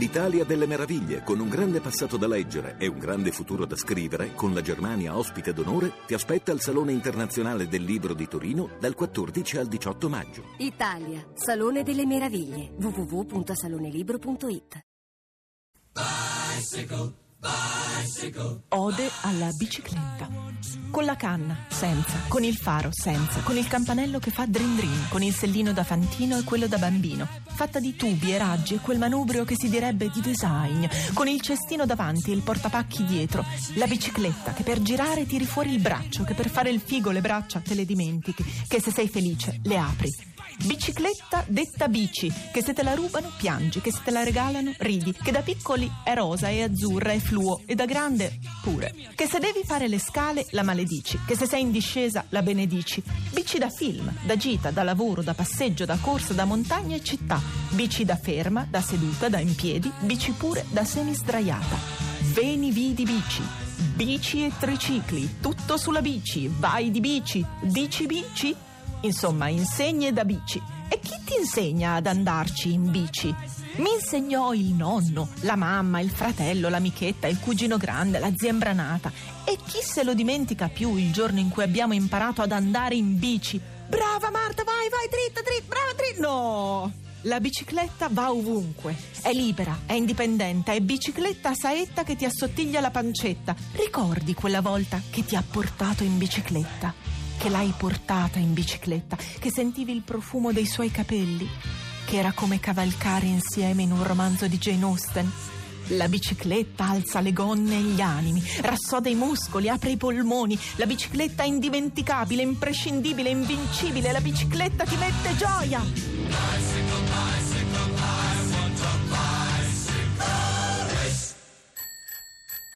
L'Italia delle meraviglie, con un grande passato da leggere e un grande futuro da scrivere, con la Germania ospite d'onore, ti aspetta al Salone Internazionale del Libro di Torino dal 14 al 18 maggio. Italia, Salone delle Meraviglie, www.salonelibro.it Bicycle. Ode alla bicicletta. Con la canna, senza, con il faro, senza, con il campanello che fa drin drin, con il sellino da fantino e quello da bambino, fatta di tubi e raggi e quel manubrio che si direbbe di design, con il cestino davanti e il portapacchi dietro, la bicicletta che per girare tiri fuori il braccio, che per fare il figo le braccia te le dimentichi, che se sei felice le apri. Bicicletta detta bici, che se te la rubano piangi, che se te la regalano ridi, che da piccoli è rosa e azzurra e fluo e da grande pure, che se devi fare le scale la maledici, che se sei in discesa la benedici. Bici da film, da gita, da lavoro, da passeggio, da corsa, da montagna e città, bici da ferma, da seduta, da in piedi, bici pure da semi sdraiata. Veni vidi bici, bici e tricicli, tutto sulla bici, vai di bici, dici bici, Insomma, insegne da bici. E chi ti insegna ad andarci in bici? Mi insegnò il nonno, la mamma, il fratello, l'amichetta, il cugino grande, la zia imbranata. E chi se lo dimentica più il giorno in cui abbiamo imparato ad andare in bici? Brava Marta, vai, vai, dritta, dritta, brava, dritta. No! La bicicletta va ovunque. È libera, è indipendente, è bicicletta a saetta che ti assottiglia la pancetta. Ricordi quella volta che ti ha portato in bicicletta? Che l'hai portata in bicicletta, che sentivi il profumo dei suoi capelli, che era come cavalcare insieme in un romanzo di Jane Austen. La bicicletta alza le gonne e gli animi, rassoda i muscoli, apre i polmoni. La bicicletta è indimenticabile, imprescindibile, invincibile. La bicicletta ti mette gioia. Bicycle, bicycle.